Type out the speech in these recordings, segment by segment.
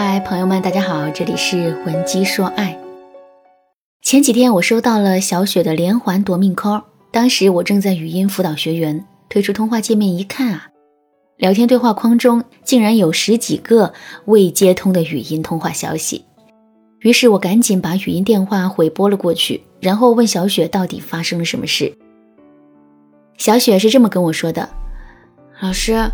嗨，朋友们，大家好，这里是文姬说爱。前几天我收到了小雪的连环夺命 call，当时我正在语音辅导学员，退出通话界面一看啊，聊天对话框中竟然有十几个未接通的语音通话消息。于是我赶紧把语音电话回拨了过去，然后问小雪到底发生了什么事。小雪是这么跟我说的：“老师，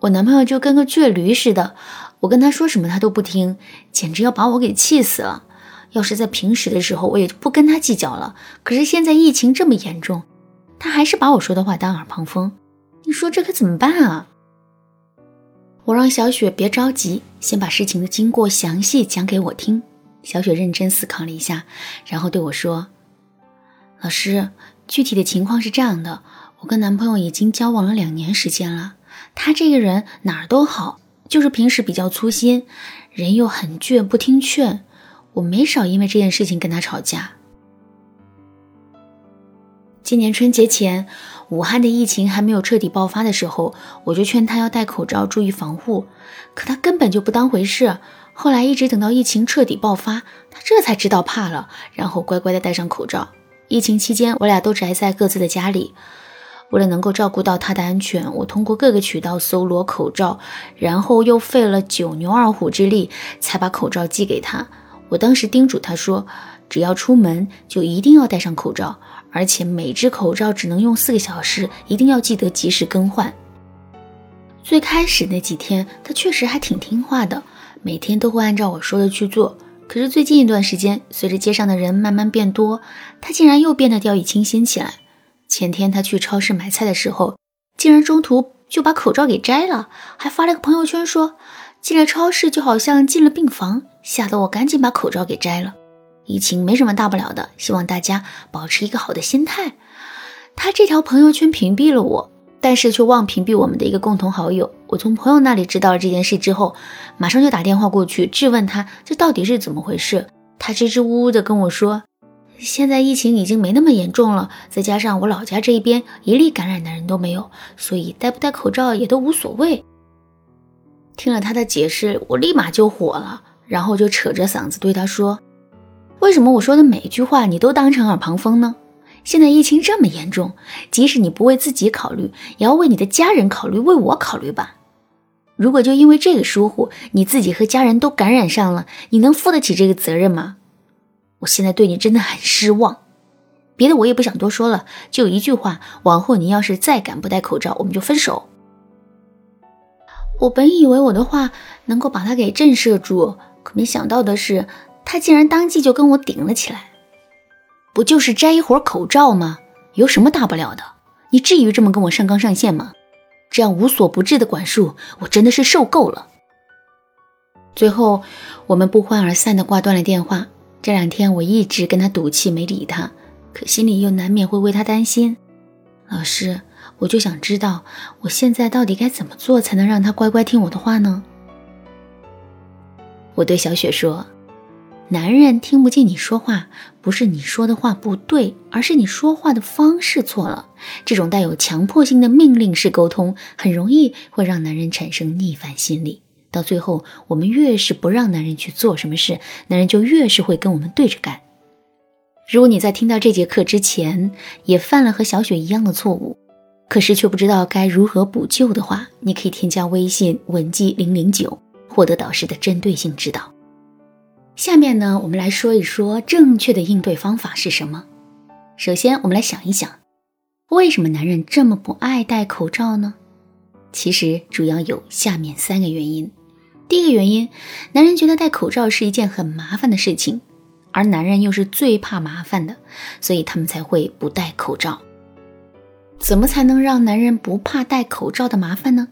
我男朋友就跟个倔驴似的。”我跟他说什么他都不听，简直要把我给气死了。要是在平时的时候，我也就不跟他计较了。可是现在疫情这么严重，他还是把我说的话当耳旁风。你说这可怎么办啊？我让小雪别着急，先把事情的经过详细讲给我听。小雪认真思考了一下，然后对我说：“老师，具体的情况是这样的，我跟男朋友已经交往了两年时间了，他这个人哪儿都好。”就是平时比较粗心，人又很倔，不听劝。我没少因为这件事情跟他吵架。今年春节前，武汉的疫情还没有彻底爆发的时候，我就劝他要戴口罩，注意防护。可他根本就不当回事。后来一直等到疫情彻底爆发，他这才知道怕了，然后乖乖的戴上口罩。疫情期间，我俩都宅在各自的家里。为了能够照顾到他的安全，我通过各个渠道搜罗口罩，然后又费了九牛二虎之力才把口罩寄给他。我当时叮嘱他说，只要出门就一定要戴上口罩，而且每只口罩只能用四个小时，一定要记得及时更换。最开始那几天，他确实还挺听话的，每天都会按照我说的去做。可是最近一段时间，随着街上的人慢慢变多，他竟然又变得掉以轻心起来。前天他去超市买菜的时候，竟然中途就把口罩给摘了，还发了个朋友圈说进了超市就好像进了病房，吓得我赶紧把口罩给摘了。疫情没什么大不了的，希望大家保持一个好的心态。他这条朋友圈屏蔽了我，但是却忘屏蔽我们的一个共同好友。我从朋友那里知道了这件事之后，马上就打电话过去质问他这到底是怎么回事。他支支吾吾的跟我说。现在疫情已经没那么严重了，再加上我老家这一边一例感染的人都没有，所以戴不戴口罩也都无所谓。听了他的解释，我立马就火了，然后就扯着嗓子对他说：“为什么我说的每一句话你都当成耳旁风呢？现在疫情这么严重，即使你不为自己考虑，也要为你的家人考虑，为我考虑吧。如果就因为这个疏忽，你自己和家人都感染上了，你能负得起这个责任吗？”我现在对你真的很失望，别的我也不想多说了，就一句话：往后你要是再敢不戴口罩，我们就分手。我本以为我的话能够把他给震慑住，可没想到的是，他竟然当即就跟我顶了起来。不就是摘一会儿口罩吗？有什么大不了的？你至于这么跟我上纲上线吗？这样无所不至的管束，我真的是受够了。最后，我们不欢而散的挂断了电话。这两天我一直跟他赌气，没理他，可心里又难免会为他担心。老师，我就想知道，我现在到底该怎么做才能让他乖乖听我的话呢？我对小雪说：“男人听不进你说话，不是你说的话不对，而是你说话的方式错了。这种带有强迫性的命令式沟通，很容易会让男人产生逆反心理。”到最后，我们越是不让男人去做什么事，男人就越是会跟我们对着干。如果你在听到这节课之前也犯了和小雪一样的错误，可是却不知道该如何补救的话，你可以添加微信文姬零零九，获得导师的针对性指导。下面呢，我们来说一说正确的应对方法是什么。首先，我们来想一想，为什么男人这么不爱戴口罩呢？其实主要有下面三个原因。第一个原因，男人觉得戴口罩是一件很麻烦的事情，而男人又是最怕麻烦的，所以他们才会不戴口罩。怎么才能让男人不怕戴口罩的麻烦呢？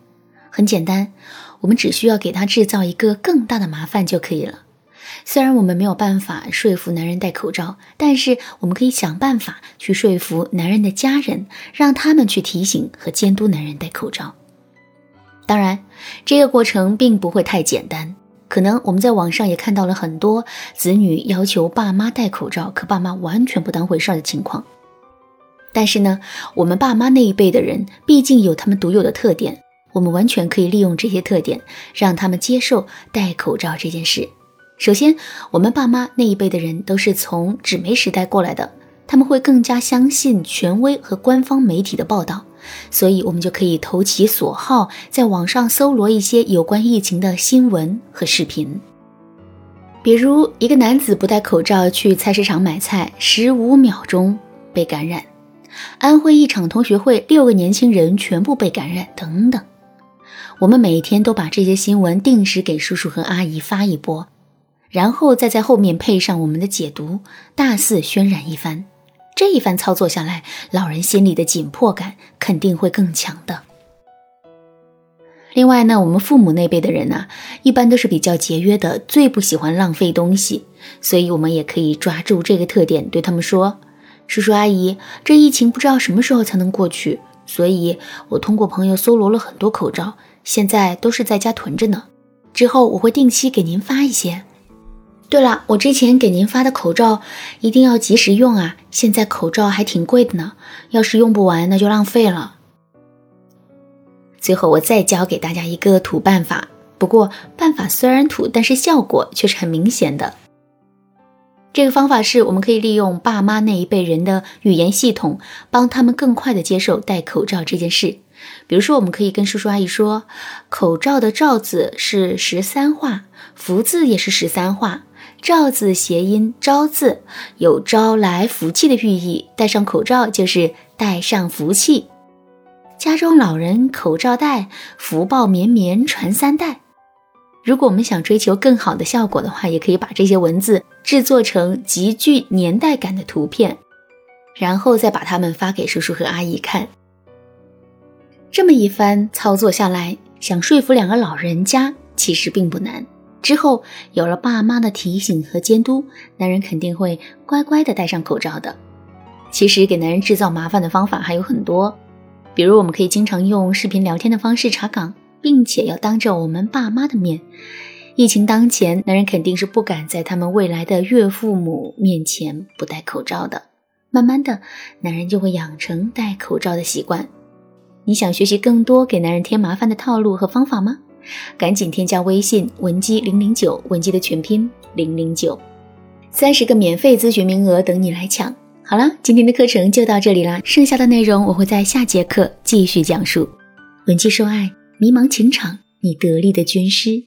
很简单，我们只需要给他制造一个更大的麻烦就可以了。虽然我们没有办法说服男人戴口罩，但是我们可以想办法去说服男人的家人，让他们去提醒和监督男人戴口罩。当然，这个过程并不会太简单。可能我们在网上也看到了很多子女要求爸妈戴口罩，可爸妈完全不当回事儿的情况。但是呢，我们爸妈那一辈的人毕竟有他们独有的特点，我们完全可以利用这些特点，让他们接受戴口罩这件事。首先，我们爸妈那一辈的人都是从纸媒时代过来的，他们会更加相信权威和官方媒体的报道，所以我们就可以投其所好，在网上搜罗一些有关疫情的新闻和视频。比如，一个男子不戴口罩去菜市场买菜，十五秒钟被感染；安徽一场同学会，六个年轻人全部被感染，等等。我们每天都把这些新闻定时给叔叔和阿姨发一波。然后再在后面配上我们的解读，大肆渲染一番。这一番操作下来，老人心里的紧迫感肯定会更强的。另外呢，我们父母那辈的人呢，一般都是比较节约的，最不喜欢浪费东西，所以我们也可以抓住这个特点，对他们说：“叔叔阿姨，这疫情不知道什么时候才能过去，所以我通过朋友搜罗了很多口罩，现在都是在家囤着呢。之后我会定期给您发一些。”对了，我之前给您发的口罩一定要及时用啊！现在口罩还挺贵的呢，要是用不完那就浪费了。最后我再教给大家一个土办法，不过办法虽然土，但是效果却是很明显的。这个方法是我们可以利用爸妈那一辈人的语言系统，帮他们更快的接受戴口罩这件事。比如说，我们可以跟叔叔阿姨说，口罩的“罩”字是十三画，福字也是十三画。罩字谐音招字，有招来福气的寓意。戴上口罩就是戴上福气。家中老人口罩戴，福报绵绵传三代。如果我们想追求更好的效果的话，也可以把这些文字制作成极具年代感的图片，然后再把它们发给叔叔和阿姨看。这么一番操作下来，想说服两个老人家其实并不难。之后有了爸妈的提醒和监督，男人肯定会乖乖的戴上口罩的。其实给男人制造麻烦的方法还有很多，比如我们可以经常用视频聊天的方式查岗，并且要当着我们爸妈的面。疫情当前，男人肯定是不敢在他们未来的岳父母面前不戴口罩的。慢慢的，男人就会养成戴口罩的习惯。你想学习更多给男人添麻烦的套路和方法吗？赶紧添加微信文姬零零九，文姬的全拼零零九，三十个免费咨询名额等你来抢。好了，今天的课程就到这里啦，剩下的内容我会在下节课继续讲述。文姬说爱，迷茫情场，你得力的军师。